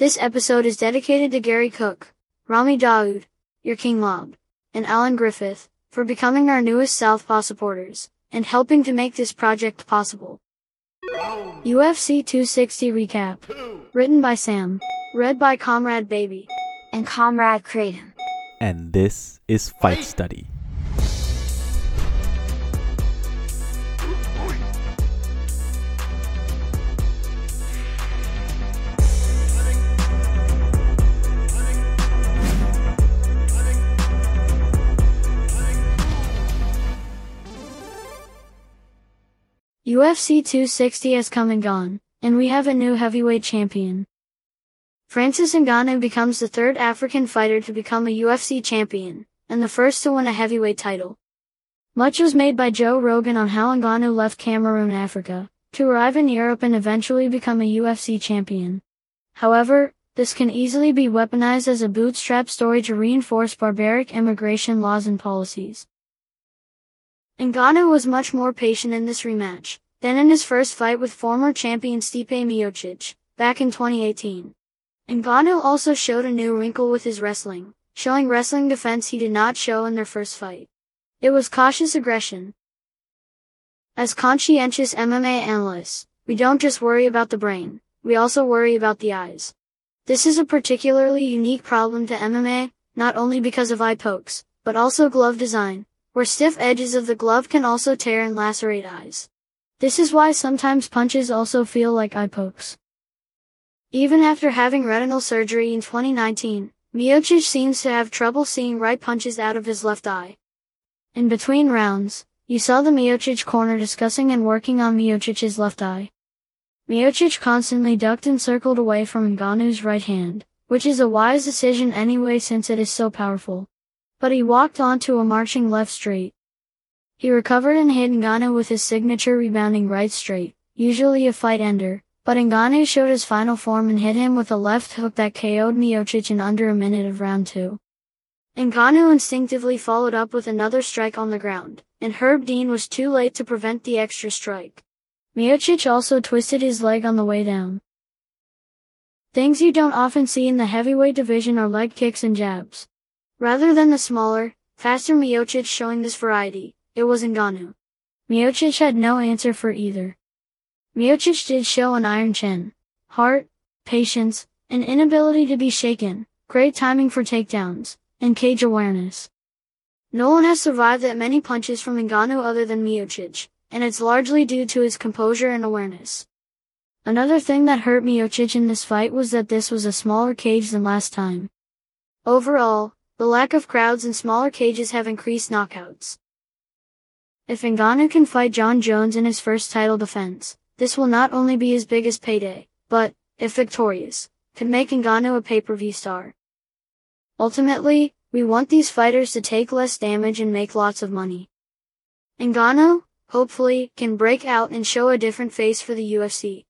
This episode is dedicated to Gary Cook, Rami Daoud, your King Lob, and Alan Griffith, for becoming our newest Southpaw supporters, and helping to make this project possible. UFC 260 Recap. Written by Sam. Read by Comrade Baby. and Comrade Kratom. And this is Fight Study. UFC 260 has come and gone, and we have a new heavyweight champion. Francis Ngannou becomes the third African fighter to become a UFC champion, and the first to win a heavyweight title. Much was made by Joe Rogan on how Ngannou left Cameroon, Africa, to arrive in Europe and eventually become a UFC champion. However, this can easily be weaponized as a bootstrap story to reinforce barbaric immigration laws and policies. Ngannou was much more patient in this rematch than in his first fight with former champion Stipe Miocic back in 2018. Ngannou also showed a new wrinkle with his wrestling, showing wrestling defense he did not show in their first fight. It was cautious aggression. As conscientious MMA analysts, we don't just worry about the brain, we also worry about the eyes. This is a particularly unique problem to MMA, not only because of eye pokes, but also glove design, where stiff edges of the glove can also tear and lacerate eyes. This is why sometimes punches also feel like eye pokes. Even after having retinal surgery in 2019, Miocic seems to have trouble seeing right punches out of his left eye. In between rounds, you saw the Miocic corner discussing and working on Miocic's left eye. Miocic constantly ducked and circled away from Ngannou's right hand, which is a wise decision anyway since it is so powerful. But he walked onto a marching left straight. He recovered and hit Ngannou with his signature rebounding right straight, usually a fight ender, but Ngannou showed his final form and hit him with a left hook that KO'd Miocic in under a minute of round two. Ngannou instinctively followed up with another strike on the ground, and Herb Dean was too late to prevent the extra strike. Miocic also twisted his leg on the way down. Things you don't often see in the heavyweight division are leg kicks and jabs. Rather than the smaller, faster Miocic showing this variety, it was Ngannou. Miocic had no answer for either. Miocic did show an iron chin, heart, patience, an inability to be shaken, great timing for takedowns, and cage awareness. No one has survived that many punches from Ngannou other than Miocic, and it's largely due to his composure and awareness. Another thing that hurt Miocic in this fight was that this was a smaller cage than last time. Overall, the lack of crowds and smaller cages have increased knockouts. If Ngannou can fight John Jones in his first title defense, this will not only be his biggest payday, but, if victorious, could make Ngannou a pay-per-view star. Ultimately, we want these fighters to take less damage and make lots of money. Ngannou, hopefully, can break out and show a different face for the UFC.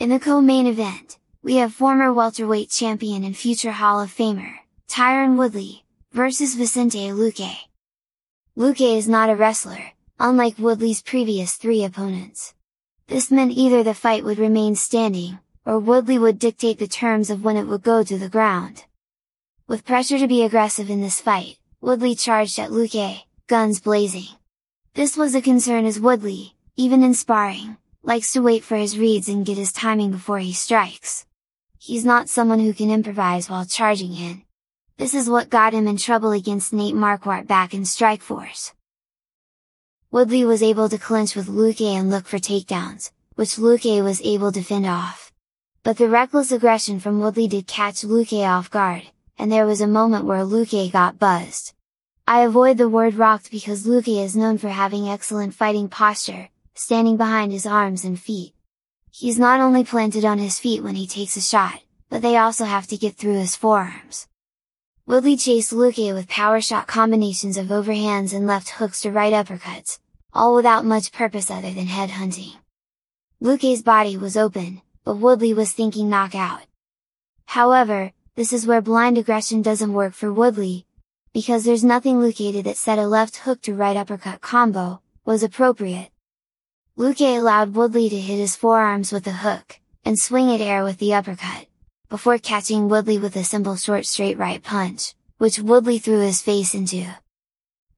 In the co-main event, we have former welterweight champion and future Hall of Famer, Tyron Woodley, versus Vicente Luque. Luque is not a wrestler, unlike Woodley's previous three opponents. This meant either the fight would remain standing, or Woodley would dictate the terms of when it would go to the ground. With pressure to be aggressive in this fight, Woodley charged at Luque, guns blazing. This was a concern as Woodley, even in sparring, likes to wait for his reads and get his timing before he strikes. He's not someone who can improvise while charging in. This is what got him in trouble against Nate Marquardt back in Strikeforce. Woodley was able to clinch with Luque and look for takedowns, which Luque was able to fend off. But the reckless aggression from Woodley did catch Luque off guard, and there was a moment where Luque got buzzed. I avoid the word rocked because Luque is known for having excellent fighting posture, standing behind his arms and feet. He's not only planted on his feet when he takes a shot, but they also have to get through his forearms. Woodley chased Luque with power shot combinations of overhands and left hooks to right uppercuts, all without much purpose other than head hunting. Luque's body was open, but Woodley was thinking knockout. However, this is where blind aggression doesn't work for Woodley, because there's nothing Luque did that said a left hook to right uppercut combo, was appropriate. Luque allowed Woodley to hit his forearms with the hook, and swing at air with the uppercut, before catching Woodley with a simple short straight right punch, which Woodley threw his face into.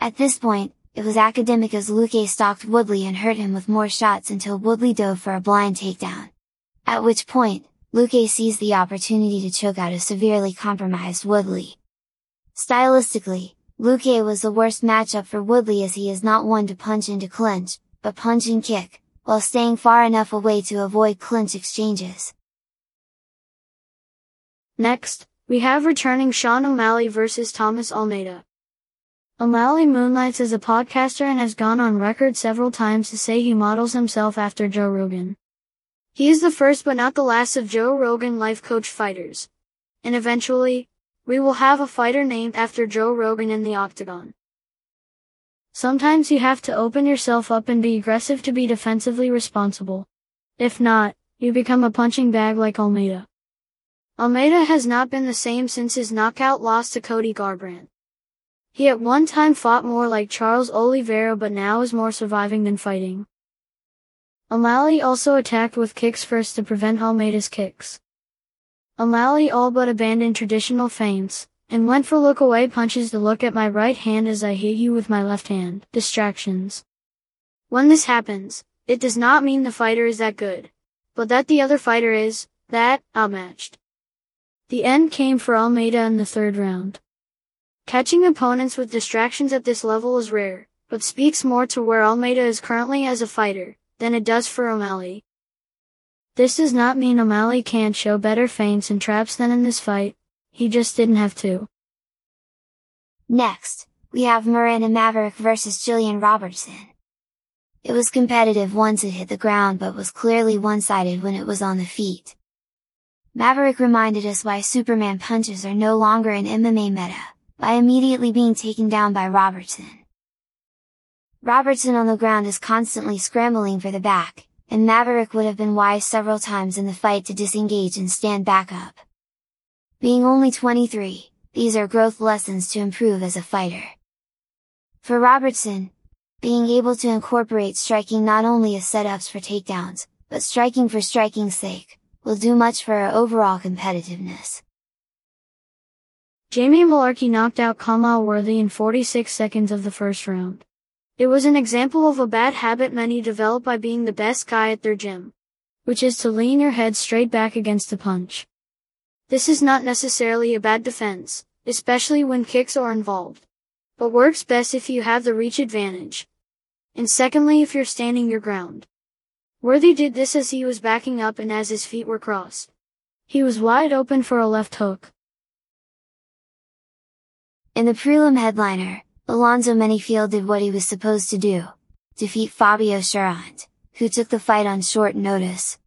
At this point, it was academic as Luque stalked Woodley and hurt him with more shots until Woodley dove for a blind takedown. At which point, Luque seized the opportunity to choke out a severely compromised Woodley. Stylistically, Luque was the worst matchup for Woodley as he is not one to punch into clinch, but punch and kick, while staying far enough away to avoid clinch exchanges. Next, we have returning Sean O'Malley versus Thomas Almeida. O'Malley moonlights as a podcaster and has gone on record several times to say he models himself after Joe Rogan. He is the first but not the last of Joe Rogan life coach fighters. And eventually, we will have a fighter named after Joe Rogan in the octagon. Sometimes you have to open yourself up and be aggressive to be defensively responsible. If not, you become a punching bag like Almeida. Almeida has not been the same since his knockout loss to Cody Garbrandt. He at one time fought more like Charles Oliveira but now is more surviving than fighting. O'Malley also attacked with kicks first to prevent Almeida's kicks. O'Malley all but abandoned traditional feints, and went for look away punches to look at my right hand as I hit you with my left hand, distractions. When this happens, it does not mean the fighter is that good, but that the other fighter is, that, outmatched. The end came for Almeida in the third round. Catching opponents with distractions at this level is rare, but speaks more to where Almeida is currently as a fighter, than it does for O'Malley. This does not mean O'Malley can't show better feints and traps than in this fight, he just didn't have to. Next, we have Miranda Maverick versus Jillian Robertson. It was competitive once it hit the ground but was clearly one-sided when it was on the feet. Maverick reminded us why Superman punches are no longer an MMA meta, by immediately being taken down by Robertson. Robertson on the ground is constantly scrambling for the back, and Maverick would have been wise several times in the fight to disengage and stand back up. Being only 23, these are growth lessons to improve as a fighter. For Robertson, being able to incorporate striking not only as setups for takedowns, but striking for striking's sake, will do much for our overall competitiveness. Jamie Mullarkey knocked out Kamal Worthy in 46 seconds of the first round. It was an example of a bad habit many develop by being the best guy at their gym, which is to lean your head straight back against the punch. This is not necessarily a bad defense, especially when kicks are involved, but works best if you have the reach advantage. And secondly if you're standing your ground. Worthy did this as he was backing up and as his feet were crossed. He was wide open for a left hook. In the prelim headliner, Alonzo Menifield did what he was supposed to do, defeat Fabio Cherant, who took the fight on short notice.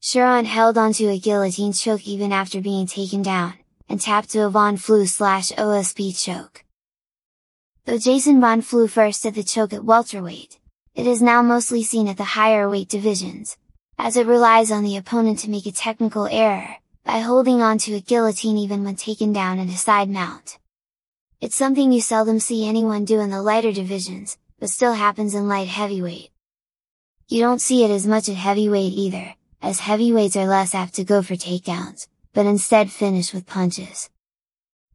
Cherant held onto a guillotine choke even after being taken down, and tapped to a Von Flue slash OSP choke. Though Jason Von Flue first at the choke at welterweight, it is now mostly seen at the higher weight divisions, as it relies on the opponent to make a technical error, by holding on to a guillotine even when taken down in a side mount. It's something you seldom see anyone do in the lighter divisions, but still happens in light heavyweight. You don't see it as much at heavyweight either, as heavyweights are less apt to go for takedowns, but instead finish with punches.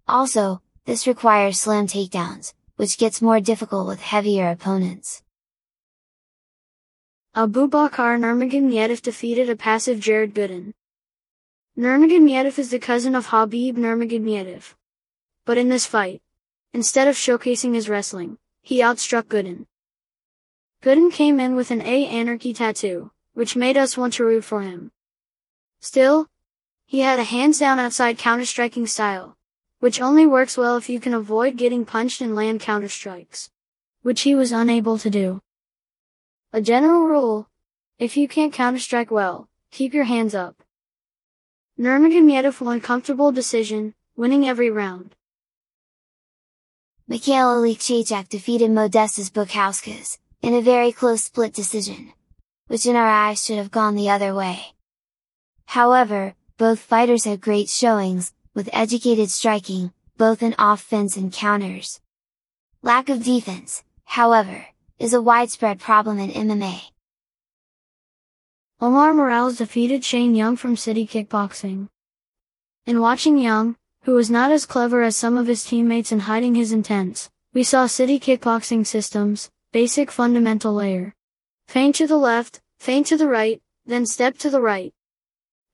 Also, this requires slam takedowns, which gets more difficult with heavier opponents. Abubakar Nurmagomedov defeated a passive Jared Gooden. Nurmagomedov is the cousin of Khabib Nurmagomedov. But in this fight, instead of showcasing his wrestling, he outstruck Gooden. Gooden came in with an A Anarchy tattoo, which made us want to root for him. Still, he had a hands down outside counter-striking style, which only works well if you can avoid getting punched and land counter-strikes, which he was unable to do. A general rule, if you can't counter-strike well, keep your hands up. Nurmagomedov won comfortable decision, winning every round. Michał Oleksiejczuk defeated Modestas Bukauskas, in a very close split decision, which in our eyes should have gone the other way. However, both fighters had great showings, with educated striking, both in offense and counters. Lack of defense, however, is a widespread problem in MMA. Omar Morales defeated Shane Young from City Kickboxing. In watching Young, who was not as clever as some of his teammates in hiding his intents, we saw city kickboxing systems, basic fundamental layer. Feint to the left, feint to the right, then step to the right.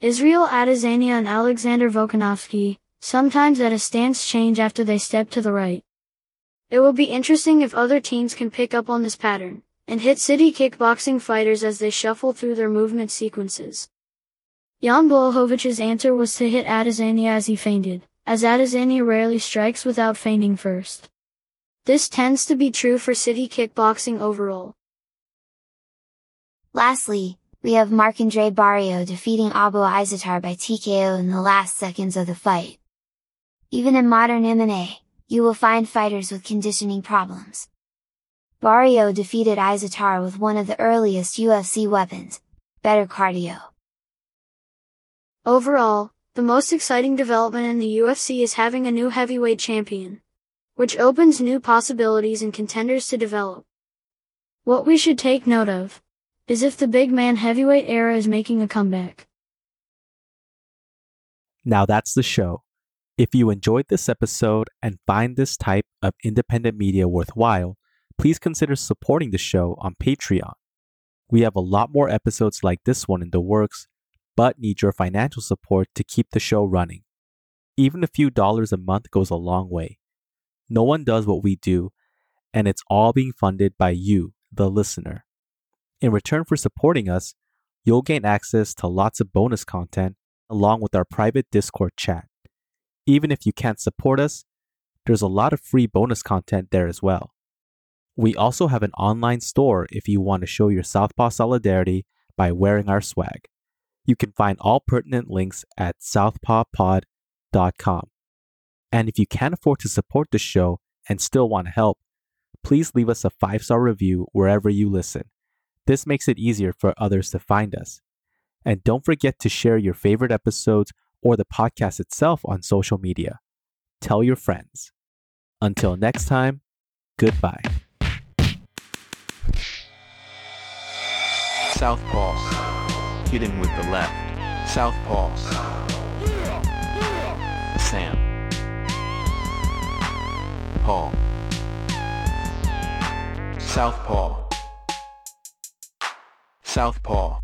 Israel Adesanya and Alexander Volkanovski, sometimes at a stance change after they step to the right. It will be interesting if other teams can pick up on this pattern, and hit city kickboxing fighters as they shuffle through their movement sequences. Jan Blachowicz answer was to hit Adesanya as he feinted, as Adesanya rarely strikes without feinting first. This tends to be true for city kickboxing overall. Lastly, we have Marc-Andre Barriault defeating Abu Azaitar by TKO in the last seconds of the fight. Even in modern MMA, you will find fighters with conditioning problems. Barriault defeated Azaitar with one of the earliest UFC weapons, better cardio. Overall, the most exciting development in the UFC is having a new heavyweight champion, which opens new possibilities and contenders to develop. What we should take note of is if the big man heavyweight era is making a comeback. Now that's the show. If you enjoyed this episode and find this type of independent media worthwhile, please consider supporting the show on Patreon. We have a lot more episodes like this one in the works, but need your financial support to keep the show running. Even a few dollars a month goes a long way. No one does what we do, and it's all being funded by you, the listener. In return for supporting us, you'll gain access to lots of bonus content along with our private Discord chat. Even if you can't support us, there's a lot of free bonus content there as well. We also have an online store if you want to show your Southpaw solidarity by wearing our swag. You can find all pertinent links at southpawpod.com. And if you can't afford to support the show and still want to help, please leave us a five star review wherever you listen. This makes it easier for others to find us. And don't forget to share your favorite episodes or the podcast itself on social media. Tell your friends. Until next time, goodbye. Southpaw. Hitting with the left. Southpaw. Sam. Paul. Southpaw. Southpaw.